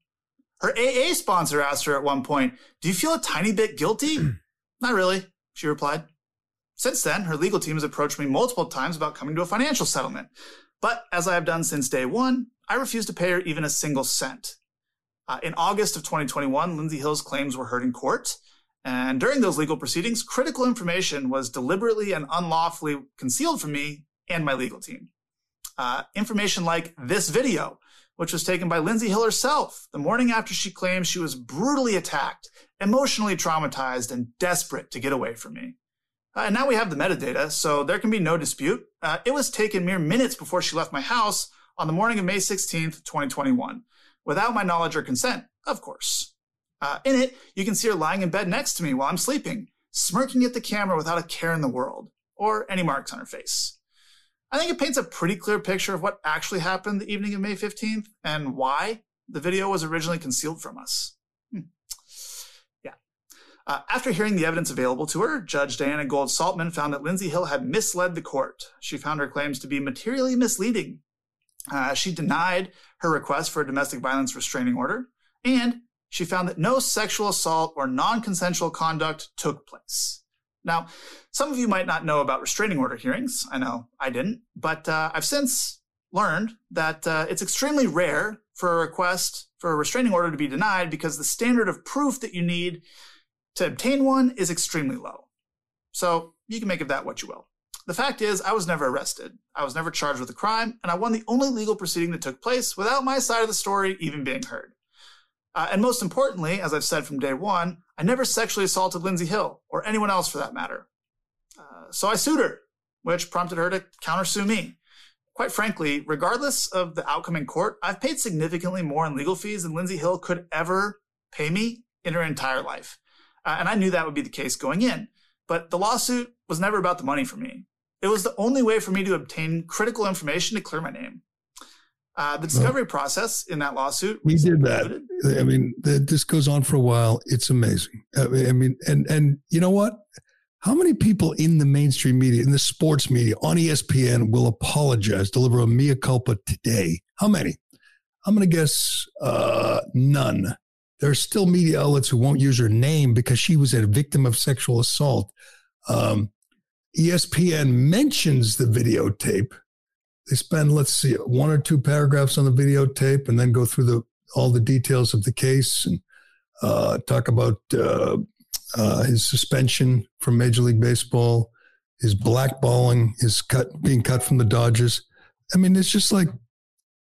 Her AA sponsor asked her at one point, Do you feel a tiny bit guilty? Not really, she replied. Since then, her legal team has approached me multiple times about coming to a financial settlement. But as I have done since day one, I refuse to pay her even a single cent. Uh, in August of 2021, Lindsey Hill's claims were heard in court. And during those legal proceedings, critical information was deliberately and unlawfully concealed from me and my legal team. Uh, information like this video, which was taken by Lindsey Hill herself the morning after she claimed she was brutally attacked, emotionally traumatized, and desperate to get away from me. Uh, and now we have the metadata, so there can be no dispute. Uh, it was taken mere minutes before she left my house on the morning of May 16th, 2021, without my knowledge or consent, of course. Uh, in it, you can see her lying in bed next to me while I'm sleeping, smirking at the camera without a care in the world, or any marks on her face. I think it paints a pretty clear picture of what actually happened the evening of May 15th and why the video was originally concealed from us. Hmm. Yeah. Uh, after hearing the evidence available to her, Judge Dianna Gould Saltman found that Lindsey Hill had misled the court. She found her claims to be materially misleading. Uh, she denied her request for a domestic violence restraining order, and she found that no sexual assault or non consensual conduct took place. Now, some of you might not know about restraining order hearings. I know I didn't, but uh, I've since learned that uh, it's extremely rare for a request for a restraining order to be denied because the standard of proof that you need to obtain one is extremely low. So you can make of that what you will. The fact is, I was never arrested. I was never charged with a crime, and I won the only legal proceeding that took place without my side of the story even being heard. Uh, and most importantly, as I've said from day one, I never sexually assaulted Lindsey Hill or anyone else for that matter. Uh, so I sued her, which prompted her to countersue me. Quite frankly, regardless of the outcome in court, I've paid significantly more in legal fees than Lindsey Hill could ever pay me in her entire life. Uh, and I knew that would be the case going in. But the lawsuit was never about the money for me. It was the only way for me to obtain critical information to clear my name. Uh, the discovery well, process in that lawsuit. We did that. I mean, the, this goes on for a while. It's amazing. I mean, and and you know what? How many people in the mainstream media, in the sports media, on ESPN, will apologize, deliver a mea culpa today? How many? I'm going to guess uh, none. There are still media outlets who won't use her name because she was a victim of sexual assault. Um, ESPN mentions the videotape they spend let's see one or two paragraphs on the videotape and then go through the all the details of the case and uh, talk about uh, uh, his suspension from Major League Baseball, his blackballing, his cut being cut from the Dodgers. I mean, it's just like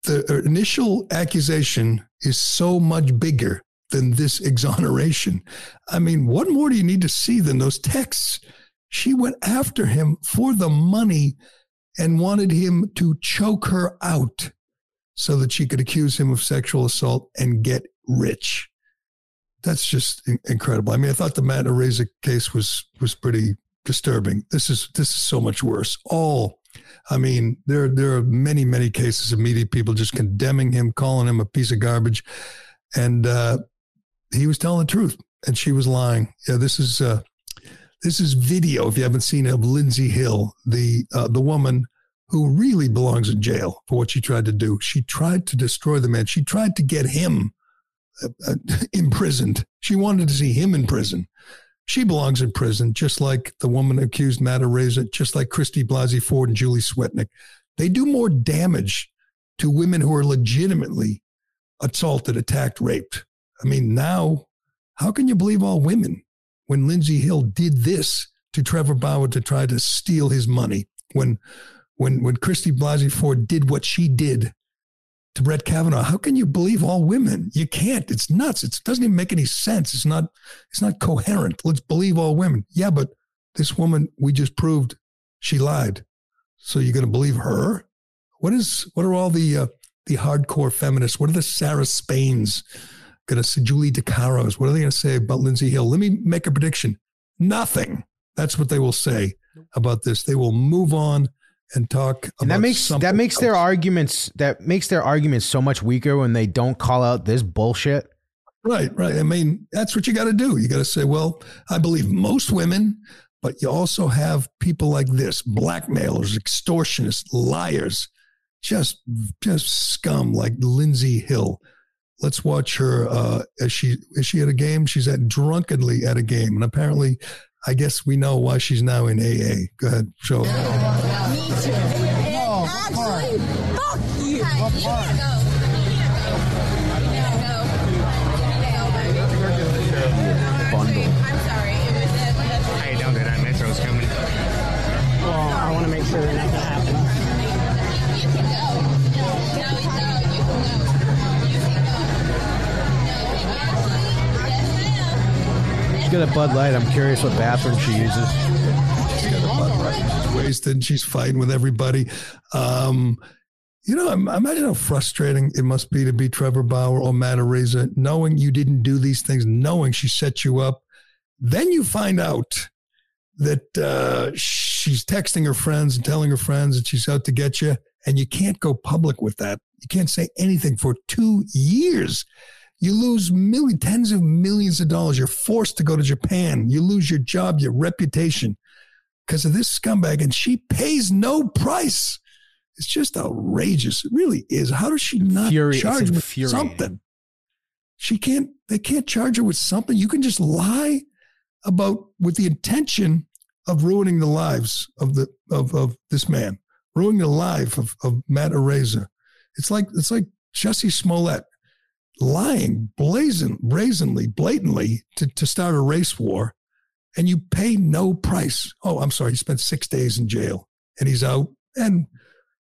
the initial accusation is so much bigger than this exoneration. I mean, what more do you need to see than those texts? She went after him for the money and wanted him to choke her out so that she could accuse him of sexual assault and get rich. That's just incredible. I mean, I thought the Matt Araiza case was was pretty disturbing. This is this is so much worse. All, I mean, there there are many many cases of media people just condemning him, calling him a piece of garbage, and uh, he was telling the truth, and she was lying. Yeah, this is uh, this is video, if you haven't seen it, of Lindsey Hill, the uh, the woman who really belongs in jail for what she tried to do. She tried to destroy the man. She tried to get him uh, uh, imprisoned. She wanted to see him in prison. She belongs in prison, just like the woman accused Matt Araiza, just like Christy Blasey Ford and Julie Swetnick. They do more damage to women who are legitimately assaulted, attacked, raped. I mean, now, how can you believe all women? When Lindsey Hill did this to Trevor Bauer to try to steal his money, when when when Christy Blasey Ford did what she did to Brett Kavanaugh, how can you believe all women? You can't. It's nuts. It doesn't even make any sense. It's not it's not coherent. Let's believe all women. Yeah, but this woman we just proved she lied. So you're going to believe her? What is what are all the uh, the hardcore feminists? What are the Sarah Spains? Going to say Julie DiCaros. What are they going to say about Lindsey Hill? Let me make a prediction. Nothing. That's what they will say about this. They will move on and talk and that makes that makes else. their arguments that makes their arguments so much weaker when they don't call out this bullshit. Right, right. I mean, that's what you got to do. You got to say, well, I believe most women, but you also have people like this, blackmailers, extortionists, liars, just just scum like Lindsey Hill. Let's watch her. Uh, is she is she at a game? She's at drunkenly at a game, and apparently, I guess we know why she's now in AA. Go ahead, show. Me too. No, actually, fuck you. What part? Bundle. I'm. Hey, don't do that. Metro's coming. Well, I want to make sure got a Bud Light. I'm curious what bathroom she uses. She's got a Bud Light. She's wasted. She's fighting with everybody. Um, you know, im- imagine how frustrating it must be to be Trevor Bauer or Matt Araiza, knowing you didn't do these things, knowing she set you up. Then you find out that uh, she's texting her friends and telling her friends that she's out to get you, and you can't go public with that. You can't say anything for two years. You lose millions, tens of millions of dollars. You're forced to go to Japan. You lose your job, your reputation because of this scumbag, and she pays no price. It's just outrageous. It really is. How does she not it's charge with something? She can't. They can't charge her with something. You can just lie about with the intention of ruining the lives of the of of this man, ruining the life of of Matt Araiza. It's like it's like Jussie Smollett lying blazing, brazenly, blatantly to, to start a race war, and you pay no price. Oh, I'm sorry, he spent six days in jail and he's out. And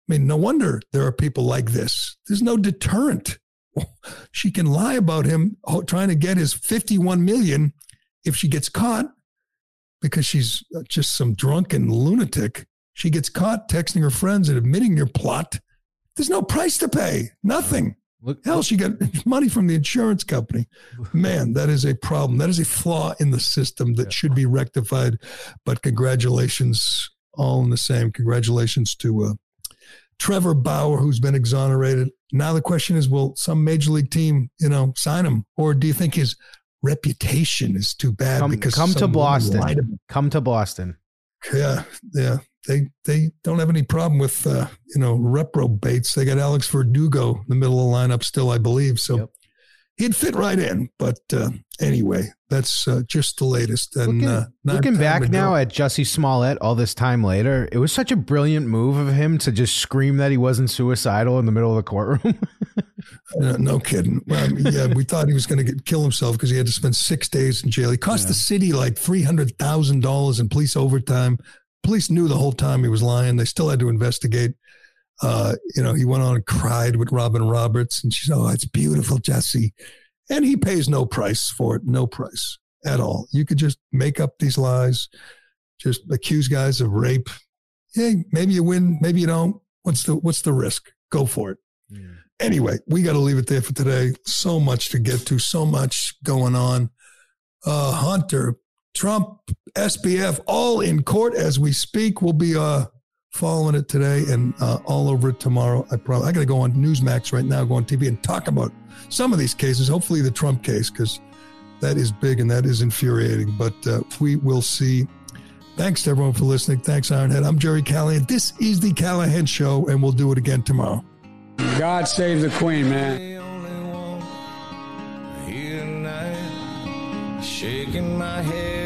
I mean, no wonder there are people like this. There's no deterrent. She can lie about him oh, trying to get his 51 million if she gets caught because she's uh, just some drunken lunatic. She gets caught texting her friends and admitting your plot. There's no price to pay. Nothing. Hell, she got money from the insurance company. Man, that is a problem. That is a flaw in the system that should be rectified. But congratulations, all in the same. Congratulations to uh, Trevor Bauer, who's been exonerated. Now the question is, will some major league team, you know, sign him, or do you think his reputation is too bad Come, because come to Boston. Come to Boston. yeah, yeah. They they don't have any problem with uh, you know reprobates. They got Alex Verdugo in the middle of the lineup still, I believe. So he'd fit right in. But uh, anyway, that's uh, just the latest. And Looking, uh, not looking back now at Jussie Smollett all this time later, it was such a brilliant move of him to just scream that he wasn't suicidal in the middle of the courtroom. No kidding. Well, yeah, we thought he was going to kill himself because he had to spend six days in jail. He cost the city like three hundred thousand dollars in police overtime. Police knew the whole time he was lying. They still had to investigate. Uh, you know, he went on and cried with Robin Roberts, and she's, "Oh, it's beautiful, Jussie," and he pays no price for it. No price at all. You could just make up these lies, just accuse guys of rape. Hey, maybe you win, maybe you don't. What's the what's the risk? Go for it. Anyway, we got to leave it there for today. So much to get to, so much going on. Uh, Hunter, Trump, SBF, all in court as we speak. We'll be uh, following it today and uh, all over it tomorrow. I probably I got to go on Newsmax right now, go on TV and talk about some of these cases. Hopefully, the Trump case because that is big and that is infuriating. But uh, we will see. Thanks to everyone for listening. Thanks, Ironhead. I'm Gerry Callahan. This is the Callahan Show, and we'll do it again tomorrow. God save the Queen, man. shaking my head and